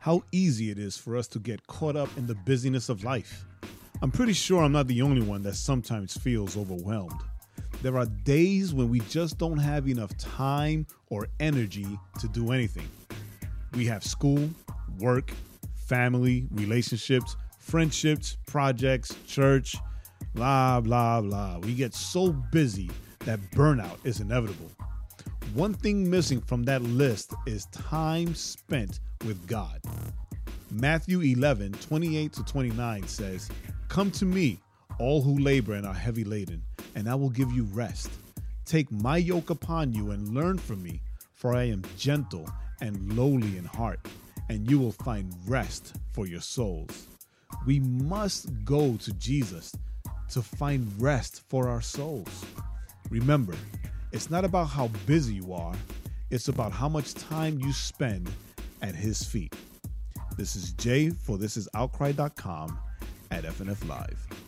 how easy it is for us to get caught up in the busyness of life. I'm pretty sure I'm not the only one that sometimes feels overwhelmed. There are days when we just don't have enough time or energy to do anything. We have school, work, family, relationships, friendships, projects, church, blah, blah, blah. We get so busy that burnout is inevitable. One thing missing from that list is time spent with God. Matthew 11, 28 to 29 says, Come to me, all who labor and are heavy laden, and I will give you rest. Take my yoke upon you and learn from me, for I am gentle and lowly in heart, and you will find rest for your souls. We must go to Jesus to find rest for our souls. Remember, it's not about how busy you are, it's about how much time you spend at His feet. This is Jay for This Is Outcry.com at FNF Live.